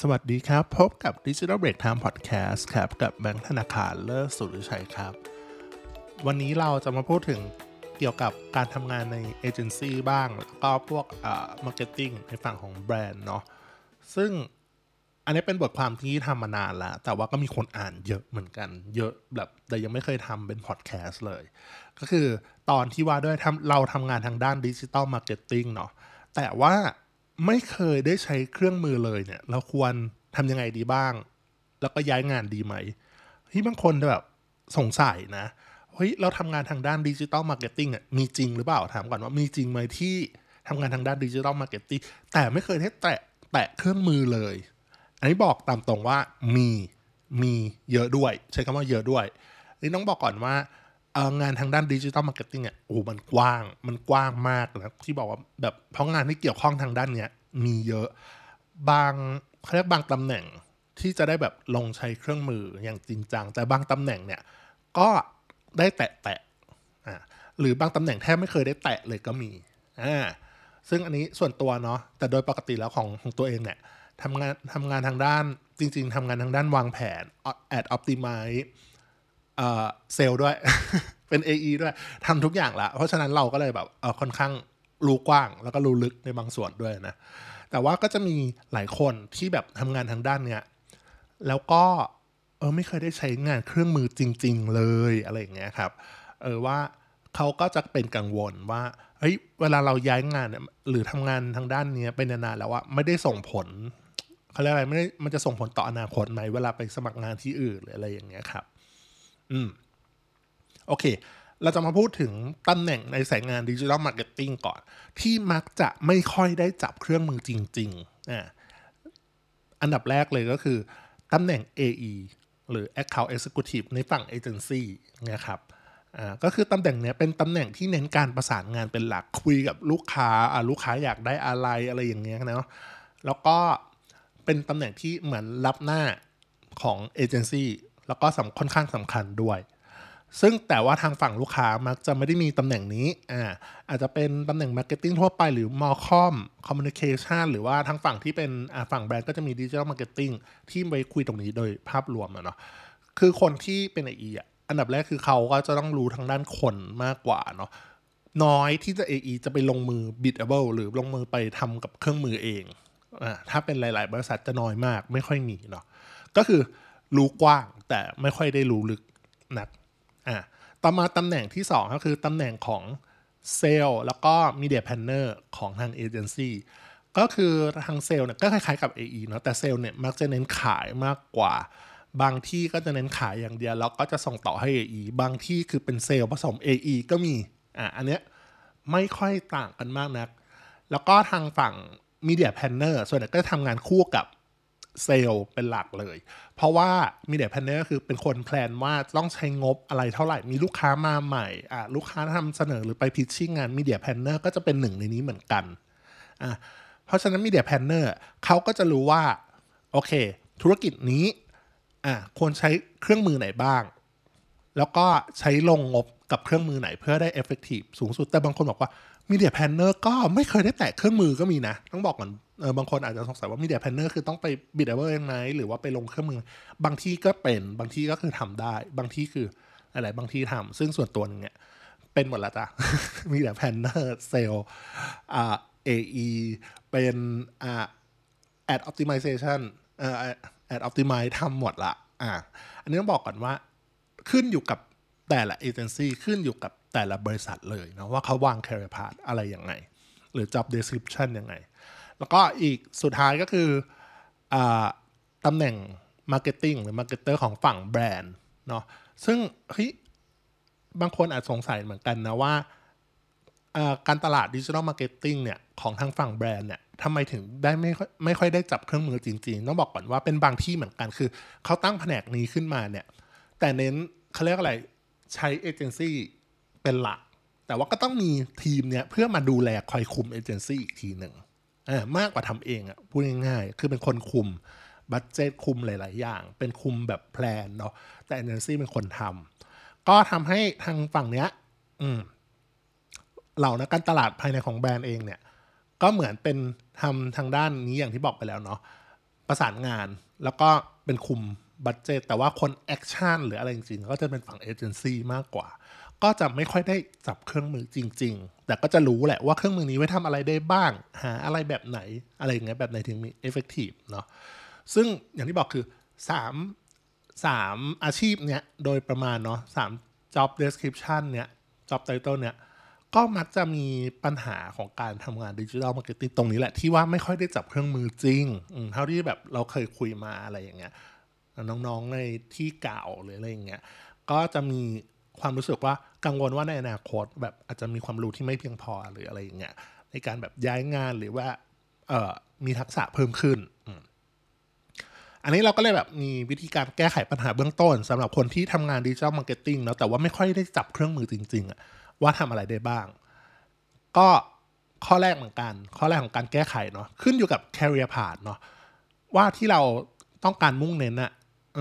สวัสดีครับ พบกับ Digital Break Time Podcast ครับ กับแบงค์ธนาคารเลิศสุริชัยครับ วันนี้เราจะมาพูดถึงเกี่ยวกับการทำงานในเอเจนซี่บ้าง แล้วก็พวกเอ่า marketing ในฝั่งของแบรนด์เนาะซึ่งอันนี้เป็นบทความที่ทำมานานแล้ว แต่ว่าก็มีคนอ่านเยอะเหมือนกัน เยอะแบบแต่ยังไม่เคยทำเป็นพอดแคสต์เลย ก็คือตอนที่ว่าด้วยทำเราทำงานทางด้าน digital marketing เนาะแต่ว่า ไม่เคยได้ใช้เครื่องมือเลยเนี่ย เราควรทำยังไงดีบ้าง แล้วก็ย้ายงานดีไหมที่บางคนแบบสงสัยนะเฮ้ยเราทำงานทางด้าน digital marketing อะมีจริงหรือเปล่าถามก่อนว่ามีจริงไหมที่ทำงานทางด้าน digital marketing แต่ไม่เคยให้แตะแตะเครื่องมือเลย อันนี้บอกตามตรงว่ามีมีเยอะด้วย ใช้คำว่าเยอะด้วยนี่ต้องบอกก่อนว่า งานทางด้าน digital marketing เนี่ยโอ้มันกว้างมันกว้างมากนะที่บอกว่าแบบเพราะงานที่เกี่ยวข้องทางด้านเนี้ยมีเยอะบางเขาเรียกบางตำแหน่งที่จะได้แบบลงใช้เครื่องมืออย่างจริงจัง แต่บางตำแหน่งเนี่ยก็ได้แตะแตะอ่าหรือบางตำแหน่งแทบไม่เคยได้แตะเลยก็มีอ่าซึ่งอันนี้ส่วนตัวเนาะแต่โดยปกติแล้วของของตัวเองเนี่ยทำงานทำงานทางด้านจริง ๆทำงานทางด้านวางแผนแอดออ t ติม z e เอ่อเซลด้วย เป็น AE ด้วยทำทุกอย่างละ เพราะฉะนั้นเราก็เลยแบบเออค่อนข้างรู้กว้าง แล้วก็รู้ลึกในบางส่วนด้วยนะ แต่ว่าก็จะมีหลายคนที่แบบทำงานทางด้านเนี้ย แล้วก็เออไม่เคยได้ใช้งานเครื่องมือจริง ๆ เลยอะไรอย่างเงี้ยครับ เออว่าเขาก็จะเป็นกังวลว่าเฮ้ยเวลาเราย้ายงานเนี่ยหรือทำงานทางด้านเนี้ยเป็นนานๆแล้วว่าไม่ได้ส่งผลเขาเรียกอะไรไม่ได้มันจะส่งผลต่ออนาคตไหมเวลาไปสมัครงานที่อื่นหรืออะไรอย่างเงี้ยครับ อืม โอเค เราจะมาพูดถึงตำแหน่งในสายงาน digital marketing ก่อน ที่มักจะไม่ค่อยได้จับเครื่องมือจริงๆอ่าอันดับแรกเลยก็คือตำแหน่ง AE หรือ Account Executive ในฝั่งเอเจนซี่นะครับอ่าก็คือตำแหน่งเนี้ยเป็นตำแหน่งที่เน้นการประสานงานเป็นหลักคุยกับลูกค้าอ่าลูกค้าอยากได้อะไรอะไรอย่างเงี้ยนะแล้วก็เป็นตำแหน่งที่เหมือนรับหน้าของเอเจนซี่แล้วก็สำค่อนข้างสำคัญด้วย ซึ่งแต่ว่าทางฝั่งลูกค้ามักจะไม่ได้มีตำแหน่งนี้อ่าอาจจะเป็นตำแหน่ง marketing ทั่วไปหรือ Marcom communication หรือว่าทางฝั่งที่เป็นฝั่งแบรนด์ก็จะมี digital marketing ที่ไปคุยตรงนี้โดยภาพรวมอะเนาะคือคนที่เป็น AE อะอันดับแรกคือเขาก็จะต้องรู้ทางด้านคนมากกว่าเนาะน้อยที่จะ AE จะไปลงมือ biddable หรือลงมือไปทำกับเครื่องมือเองอ่าถ้าเป็นหลาย ๆ บริษัทจะน้อยมาก ไม่ค่อยมีเนาะก็คือรู้กว้างแต่ไม่ค่อยได้รู้ลึกนัก อะต่อมาตำแหน่งที่ 2 ก็คือตำแหน่งของเซลล์แล้วก็ media planner ของทางเอเจนซี่ก็คือทางเซลล์เนี่ยก็คล้ายๆกับ AE เนาะแต่เซลล์เนี่ยมักจะเน้นขายมากกว่า บางที่ก็จะเน้นขายอย่างเดียวแล้วก็จะส่งต่อให้ AE บางที่คือเป็นเซลล์ผสม AE ก็มีอะอันเนี้ยไม่ค่อยต่างกันมากนัก แล้วก็ทางฝั่ง media planner ส่วนใหญ่ก็จะทำงานคู่กับ เซลล์เป็นหลักเลย เพราะว่า media planner คือเป็นคน plan ว่าต้องใช้งบอะไรเท่าไหร่ มีลูกค้ามาใหม่อะลูกค้าทำเสนอหรือไป pitching งาน media planner ก็จะเป็นหนึ่งในนี้เหมือนกันอะเพราะฉะนั้น media planner เขาก็จะรู้ว่า โอเค ธุรกิจนี้อะควรใช้เครื่องมือไหนบ้าง แล้วก็ใช้ลงงบกับเครื่องมือไหนเพื่อได้ effective สูงสุดแต่บางคนบอกว่า media planner ก็ไม่เคยได้แตะเครื่องมือก็มีนะ ต้องบอกก่อนเออบางคนอาจจะสงสัยว่า media planner คือต้องไป biddable ยังไงหรือว่าไปลงเครื่องมือ บางที่ก็เป็นบางที่ก็คือทำได้ บางที่คืออะไรบางที่ทำซึ่งส่วนตัวนึงเนี่ยเป็นหมดละจ้ะ media planner sales อ่า AE เป็นอ่า ad optimization เอ่อ ad optimize ทำหมดละอ่าอันนี้ต้องบอกก่อนว่าขึ้นอยู่กับแต่ละเอเจนซี่ขึ้นอยู่กับ แต่ละบริษัทเลยนะว่าเขาวาง career path อะไรยังไง หรือ job description ยังไง แล้วก็อีกสุดท้ายก็คืออตำแหน่ง marketing หรือ marketer ของฝั่งแบรนด์เนาะซึ่งเฮ้ยบางคนอาจสงสัยเหมือนกันนะว่าการตลาด digital marketing เนี่ยของทางฝั่งแบรนด์เนี่ยทำไมถึงได้ไม่ค่อยไม่ค่อยได้จับเครื่องมือจริง ๆ ต้องบอกก่อนว่าเป็นบางที่เหมือนกันคือ เขาตั้งแผนกนี้ขึ้นมาเนี่ย แต่เน้นเขาเรียกอะไรใช้เอเจนซี่ เป็นหลัก แต่ว่าก็ต้องมีทีมเนี่ยเพื่อมาดูแลคอยคุมเอเจนซี่อีกทีหนึ่งอ่ามากกว่าทำเองอ่ะพูดง่ายๆ คือเป็นคนคุม budget คุมหลาย ๆ อย่าง เป็นคุมแบบ plan เนาะแต่เอเจนซี่เป็นคนทำก็ทำให้ทางฝั่งเนี้ยอืมเหล่านักการตลาดภายในของแบรนด์เองเนี่ย ก็เหมือนเป็นทำทางด้านนี้อย่างที่บอกไปแล้วเนาะประสานงานแล้วก็เป็นคุม budget แต่ว่าคน action หรืออะไรจริงๆ ก็จะเป็นฝั่งเอเจนซี่มากกว่า ก็จะไม่ค่อยได้จับเครื่องมือจริง ๆ แต่ก็จะรู้แหละว่าเครื่องมือนี้ไว้ทำอะไรได้บ้าง หาอะไรแบบไหนอะไรอย่างเงี้ยแบบไหนถึงมี effective เนาะซึ่งอย่างที่บอกคือ 3 3 อาชีพเนี้ยโดยประมาณเนาะ3 job description เนี้ย job title เนี้ยก็มักจะมีปัญหาของการทำงาน digital marketing ตรงนี้แหละ ที่ว่าไม่ค่อยได้จับเครื่องมือจริงเท่าที่แบบเราเคยคุยมาอะไรอย่างเงี้ยน้องๆในที่เก่าหรืออะไรอย่างเงี้ยก็จะมี ความรู้สึกว่ากังวลว่าในอนาคตแบบอาจจะมีความรู้ที่ไม่เพียงพอหรืออะไรอย่างเงี้ยในการแบบย้ายงานหรือว่าเออมีทักษะเพิ่มขึ้น อันนี้เราก็เลยแบบมีวิธีการแก้ไขปัญหาเบื้องต้นสำหรับคนที่ทำงาน digital marketing เนาะแต่ว่าไม่ค่อยได้จับเครื่องมือจริงๆอะว่าทำอะไรได้บ้าง ก็ข้อแรกเหมือนกัน ข้อแรกของการแก้ไขเนาะขึ้นอยู่กับ career path เนาะว่าที่เราต้องการมุ่งเน้นอะอ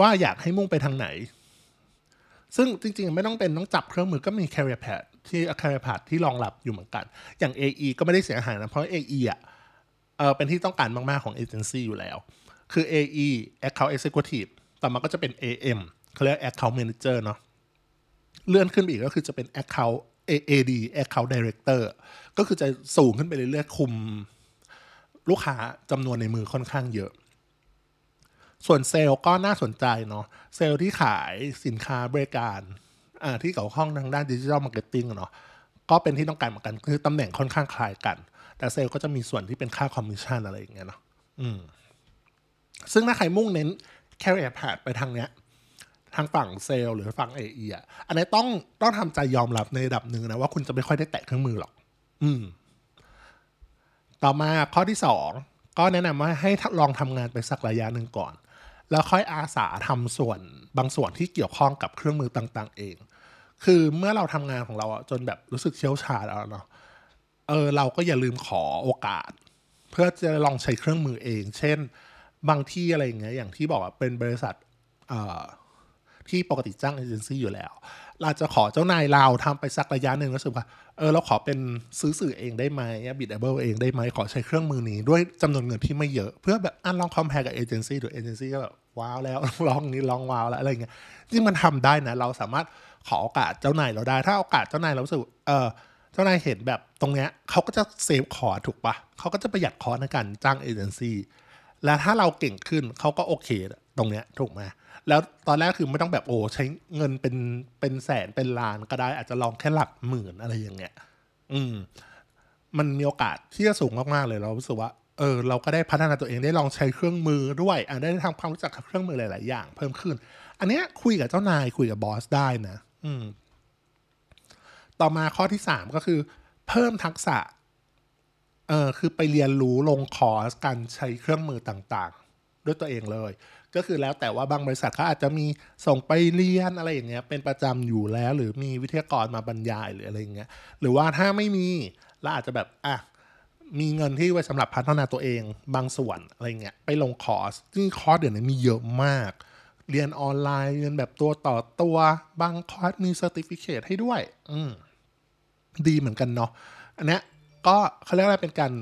ว่าอยากให้มุ่งไปทางไหน ซึ่งจริงๆ ไม่ต้องเป็นต้องจับเครื่องมือก็มี career path ที่ career path ที่รองรับอยู่เหมือนกัน อย่าง AE ก็ไม่ได้เสียหายนะ เพราะ AE อะเออเป็นที่ต้องการมาก ๆ ของเอเจนซี่อยู่แล้ว คือ AE Account Executive ต่อมาก็จะเป็น AM เขาเรียก Account Manager เนาะเลื่อนขึ้นไปอีกก็คือจะเป็น Account AAD Account Director ก็คือจะสูงขึ้นไปเรื่อยๆคุมลูกค้าจำนวนในมือค่อนข้างเยอะ ส่วนเซลล์ก็น่าสนใจเนาะเซลล์ที่ขายสินค้าบริการที่เกี่ยวข้องทางด้าน digital marketing เนาะก็เป็นที่ต้องการเหมือนกันคือตำแหน่งค่อนข้างคล้ายกัน แต่เซลล์ก็จะมีส่วนที่เป็นค่าคอมมิชชั่นอะไรอย่างเงี้ยเนาะอืมซึ่งถ้าใครมุ่งเน้น career path ไปทางเนี้ยทางฝั่งเซลล์หรือฝั่ง AE อะอันนี้ต้องต้องทำใจยอมรับในระดับหนึ่งนะว่าคุณจะไม่ค่อยได้แตะเครื่องมือหรอก อืม ต่อมาข้อที่สองก็แนะนำว่าให้ลองทำงานไปสักระยะหนึ่งก่อน แล้วค่อยอาสาทำส่วนบางส่วนที่เกี่ยวข้องกับเครื่องมือต่าง ๆ เอง คือเมื่อเราทำงานของเราจนแบบรู้สึกเชี่ยวชาญแล้วเนาะเออเราก็อย่าลืมขอโอกาส เพื่อจะลองใช้เครื่องมือเอง เช่น บางที่อะไรอย่างเงี้ยอย่างที่บอกว่าเป็นบริษัทที่ปกติจ้างเอเจนซี่อยู่แล้ว เราจะขอเจ้านายเราทำไปสักระยะหนึ่งรู้สึกว่าเออเราขอเป็นซื้อสื่อเองได้ไหม biddable เองได้ไหมขอใช้เครื่องมือนี้ด้วยจำนวนเงินที่ไม่เยอะ เพื่อแบบอะลอง compare กับเอเจนซี่ดูเอเจนซี่ก็แบบว้าวแล้วลองนี้ลองว้าวแล้วอะไรเงี้ยที่มันทำได้นะ เราสามารถขอโอกาสเจ้านายเราได้ ถ้าโอกาสเจ้านายเราสึกเออเจ้านายเห็นแบบตรงเนี้ยเขาก็จะเซฟคอถูกปะเขาก็จะประหยัดคอในการจ้างเอเจนซี่แล้วถ้าเราเก่งขึ้นเขาก็โอเค ตรงเนี้ยถูกไหมแล้วตอนแรกคือไม่ต้องแบบโอ้ใช้เงินเป็นเป็นแสนเป็นล้านก็ได้อาจจะลองแค่หลักหมื่นอะไรอย่างเงี้ย อืม มันมีโอกาสที่จะสูงมากๆเลยเรารู้สึกว่าเออเราก็ได้พัฒนาตัวเองได้ลองใช้เครื่องมือด้วยอะได้ทำความรู้จักกับเครื่องมือหลาย ๆ อย่าง เพิ่มขึ้น อันเนี้ยคุยกับเจ้านายคุยกับบอสได้นะ อืม ต่อมาข้อที่สามก็คือ เพิ่มทักษะ เออคือไปเรียนรู้ลงคอร์สการใช้เครื่องมือต่าง ๆ ด้วยตัวเองเลย ก็คือแล้วแต่ว่าบางบริษัทเขาอาจจะมีส่งไปเรียนอะไรอย่างเงี้ยเป็นประจำอยู่แล้ว หรือมีวิทยากรมาบรรยายหรืออะไรอย่างเงี้ยหรือว่าถ้าไม่มีเราอาจจะแบบอะมีเงินที่ไว้สำหรับพัฒนาตัวเองบางส่วนอะไรเงี้ยไปลงคอร์สซึ่งคอร์สเดี๋ยวนี้มีเยอะมาก เรียนออนไลน์เรียนแบบตัวต่อตัวบางคอร์สมี certificate ให้ด้วย อืมดีเหมือนกันเนาะอันเนี้ยก็เขาเรียกว่าเป็นการ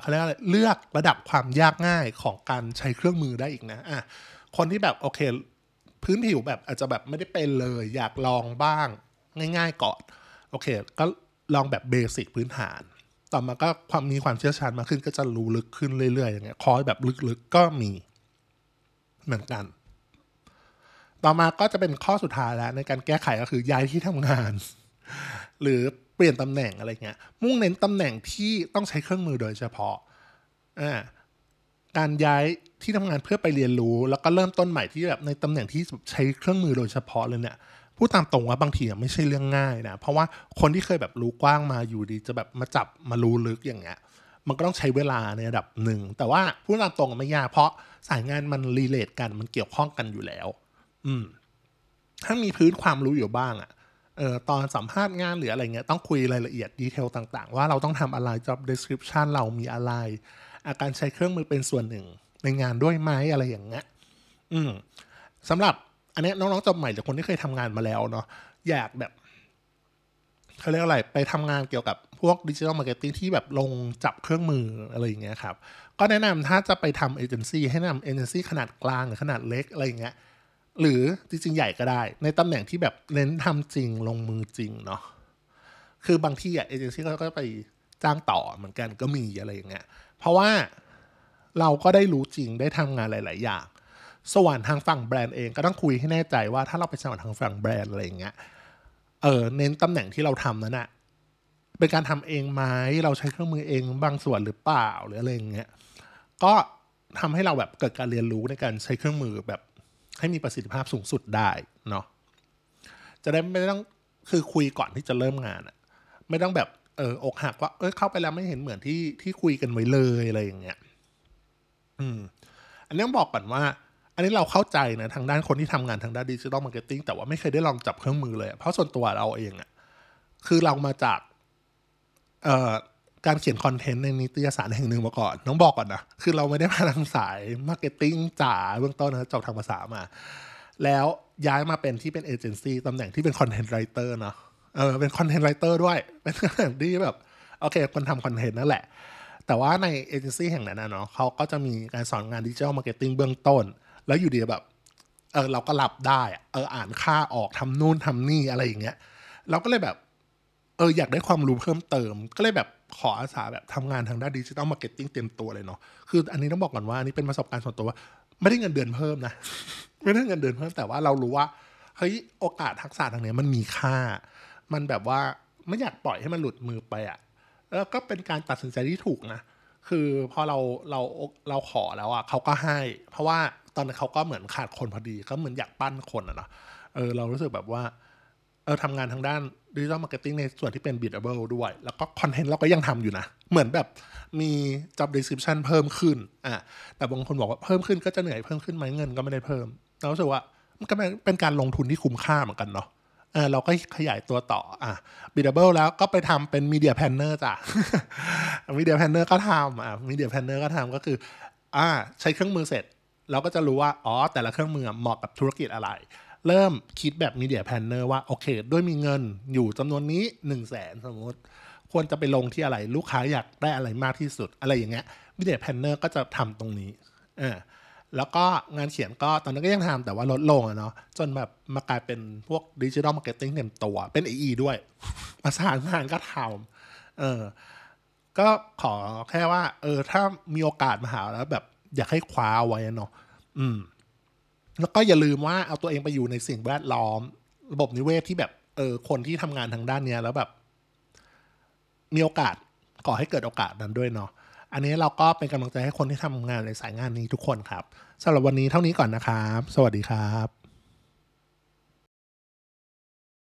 เขาเรียกอะไรเลือกระดับความยากง่ายของการใช้เครื่องมือได้อีกนะอะคนที่แบบโอเค พื้นผิวแบบอาจจะแบบไม่ได้เป็นเลย อยากลองบ้างง่าย ๆก่อนโอเค ก็ลองแบบเบสิกพื้นฐาน ต่อมาก็ความมีความเชี่ยวชาญมากขึ้นก็จะรู้ลึกขึ้นเรื่อยๆอย่างเงี้ยคอร์สแบบลึกๆก็มีเหมือนกัน ต่อมาก็จะเป็นข้อสุดท้ายแล้วในการแก้ไขก็คือย้ายที่ทำงาน หรือ เปลี่ยนตำแหน่งอะไรเงี้ย มุ่งเน้นตำแหน่งที่ต้องใช้เครื่องมือโดยเฉพาะอ่าการย้ายที่ทำงานเพื่อไปเรียนรู้ แล้วก็เริ่มต้นใหม่ที่แบบในตำแหน่งที่ใช้เครื่องมือโดยเฉพาะเลยเนี่ยพูดตามตรงว่าบางทีไม่ใช่เรื่องง่ายนะเพราะว่าคนที่เคยแบบรู้กว้างมาอยู่ดีจะแบบมาจับมารู้ลึกอย่างเงี้ยมันก็ต้องใช้เวลาในระดับหนึ่ง แต่ว่าพูดตามตรงไม่ยากเพราะสายงานมัน relate กันมันเกี่ยวข้องกันอยู่แล้ว อืมถ้ามีพื้นความรู้อยู่บ้างอะ เออตอนสัมภาษณ์งานหรืออะไรเงี้ยต้องคุยรายละเอียด detail ต่างๆ ว่าเราต้องทำอะไร job description เรามีอะไร อ่าการใช้เครื่องมือเป็นส่วนหนึ่งในงานด้วยไหมอะไรอย่างเงี้ยอืมสำหรับอันนี้น้องๆจบใหม่หรือคนที่เคยทำงานมาแล้วเนาะอยากแบบเขาเรียกอะไรไปทำงานเกี่ยวกับพวก digital marketing ที่แบบลงจับเครื่องมืออะไรอย่างเงี้ยครับ ก็แนะนำถ้าจะไปทำเอเจนซี่ให้ทำเอเจนซี่ขนาดกลางหรือขนาดเล็กอะไรอย่างเงี้ย หรือจริงๆใหญ่ก็ได้ ในตำแหน่งที่แบบเน้นทำจริงลงมือจริงเนาะคือบางที่อะเอเจนซี่ก็ไปจ้างต่อเหมือนกันก็มีอะไรอย่างเงี้ยเพราะว่าเราก็ได้รู้จริงได้ทำงานหลาย ๆ อย่าง ส่วนทางฝั่งแบรนด์เองก็ต้องคุยให้แน่ใจว่าถ้าเราไปสมัครทางฝั่งแบรนด์อะไรอย่างเงี้ยเออเน้นตำแหน่งที่เราทำนั้นอะเป็นการทำเองไหมเราใช้เครื่องมือเองบางส่วนหรือเปล่าหรืออะไรอย่างเงี้ยก็ทำให้เราแบบเกิดการเรียนรู้ในการใช้เครื่องมือแบบ ให้มีประสิทธิภาพสูงสุดได้เนาะจะได้ไม่ต้องคือคุยก่อนที่จะเริ่มงานอะไม่ต้องแบบเอออกหักว่าเออเข้าไปแล้วไม่เห็นเหมือนที่ที่คุยกันไว้เลยอะไรอย่างเงี้ย อืม อันนี้ต้องบอกก่อนว่า อันนี้เราเข้าใจนะทางด้านคนที่ทำงานทางด้าน digital marketing แต่ว่าไม่เคยได้ลองจับเครื่องมือเลย เพราะส่วนตัวเราเองอะคือเรามาจาก เอ่อ การเขียน content ในนิตยสารแห่งหนึ่งมาก่อนต้องบอกก่อนนะ คือเราไม่ได้มาทางสายmarketing จ๋าเบื้องต้นนะจบทางภาษามา แล้วย้ายมาเป็นที่เป็นเอเจนซี่ตำแหน่งที่เป็น content writer เนาะเออเป็น content writer ด้วย เป็นตำแหน่งที่แบบ โอเค คนทำ content นั่นแหละ แต่ว่าในเอเจนซี่แห่งนั้นนะเนาะเขาก็จะมีการสอนงาน digital marketing เบื้องต้น แล้วอยู่ดีแบบเออเราก็รับได้อะเอออ่านค่าออกทำนู่นทำนี่อะไรอย่างเงี้ยเราก็เลยแบบ เอออยากได้ความรู้เพิ่มเติม ก็เลยแบบขออาสาแบบทำงานทางด้าน digital marketing เต็มตัวเลยเนาะคืออันนี้ต้องบอกก่อนว่าอันนี้เป็นประสบการณ์ส่วนตัวว่าไม่ได้เงินเดือนเพิ่มนะ ไม่ได้เงินเดือนเพิ่มแต่ว่าเรารู้ว่าเฮ้ยโอกาสทักษะทางเนี้ยมันมีค่า มันแบบว่าไม่อยากปล่อยให้มันหลุดมือไปอะ่ะแล้วก็เป็นการตัดสินใจที่ถูกนะคือพอเราเราเราขอแล้วอะ่ะเขาก็ให้ เพราะว่าตอนนั้นเขาก็เหมือนขาดคนพอดีก็เหมือนอยากปั้นคนอะเนาะเออเรารู้สึกแบบว่าเออทำงานทางด้าน digital marketing ในส่วนที่เป็น biddable ด้วย แล้วก็ content เราก็ยังทำอยู่นะ เหมือนแบบมี job description เพิ่มขึ้นอะแต่บางคนบอกว่าเพิ่มขึ้นก็จะเหนื่อยเพิ่มขึ้นไหมเงินก็ไม่ได้เพิ่มเรารู้สึกว่ามันก็เป็นการลงทุนที่คุ้มค่าเหมือนกันเนาะเออเราก็ขยายตัวต่ออะ biddable แล้วก็ไปทำเป็น media planner จ้ะ media planner ก็ทำอะ media planner ก็ทำก็คืออ่าใช้เครื่องมือเสร็จ เราก็จะรู้ว่าอ๋อแต่ละเครื่องมือเหมาะกับธุรกิจอะไร เริ่มคิดแบบ media planner ว่า โอเค ด้วยมีเงินอยู่จำนวนนี้หนึ่งแสนสมมติ ควรจะไปลงที่อะไรลูกค้าอยากได้อะไรมากที่สุด อะไรอย่างเงี้ย media planner ก็จะทำตรงนี้เออแล้วก็งานเขียนก็ตอนนั้นก็ยังทำแต่ว่าลดลงอะเนาะจนแบบมากลายเป็นพวก digital marketing เต็มตัวเป็น AE ด้วยมาสานงานก็ทำเออก็ขอแค่ว่า เออถ้ามีโอกาสมาหาแล้วแบบอยากให้คว้าไว้เนาะอืม แล้วก็อย่าลืมว่าเอาตัวเองไปอยู่ในสิ่งแวดล้อม ระบบนิเวศที่แบบเออคนที่ทำงานทางด้านเนี้ยแล้วแบบ มีโอกาสก่อให้เกิดโอกาสนั้นด้วยเนาะอันนี้เราก็เป็นกำลังใจให้คนที่ทำงานในสายงานนี้ทุกคนครับสำหรับวันนี้เท่านี้ก่อนนะครับ สวัสดีครับ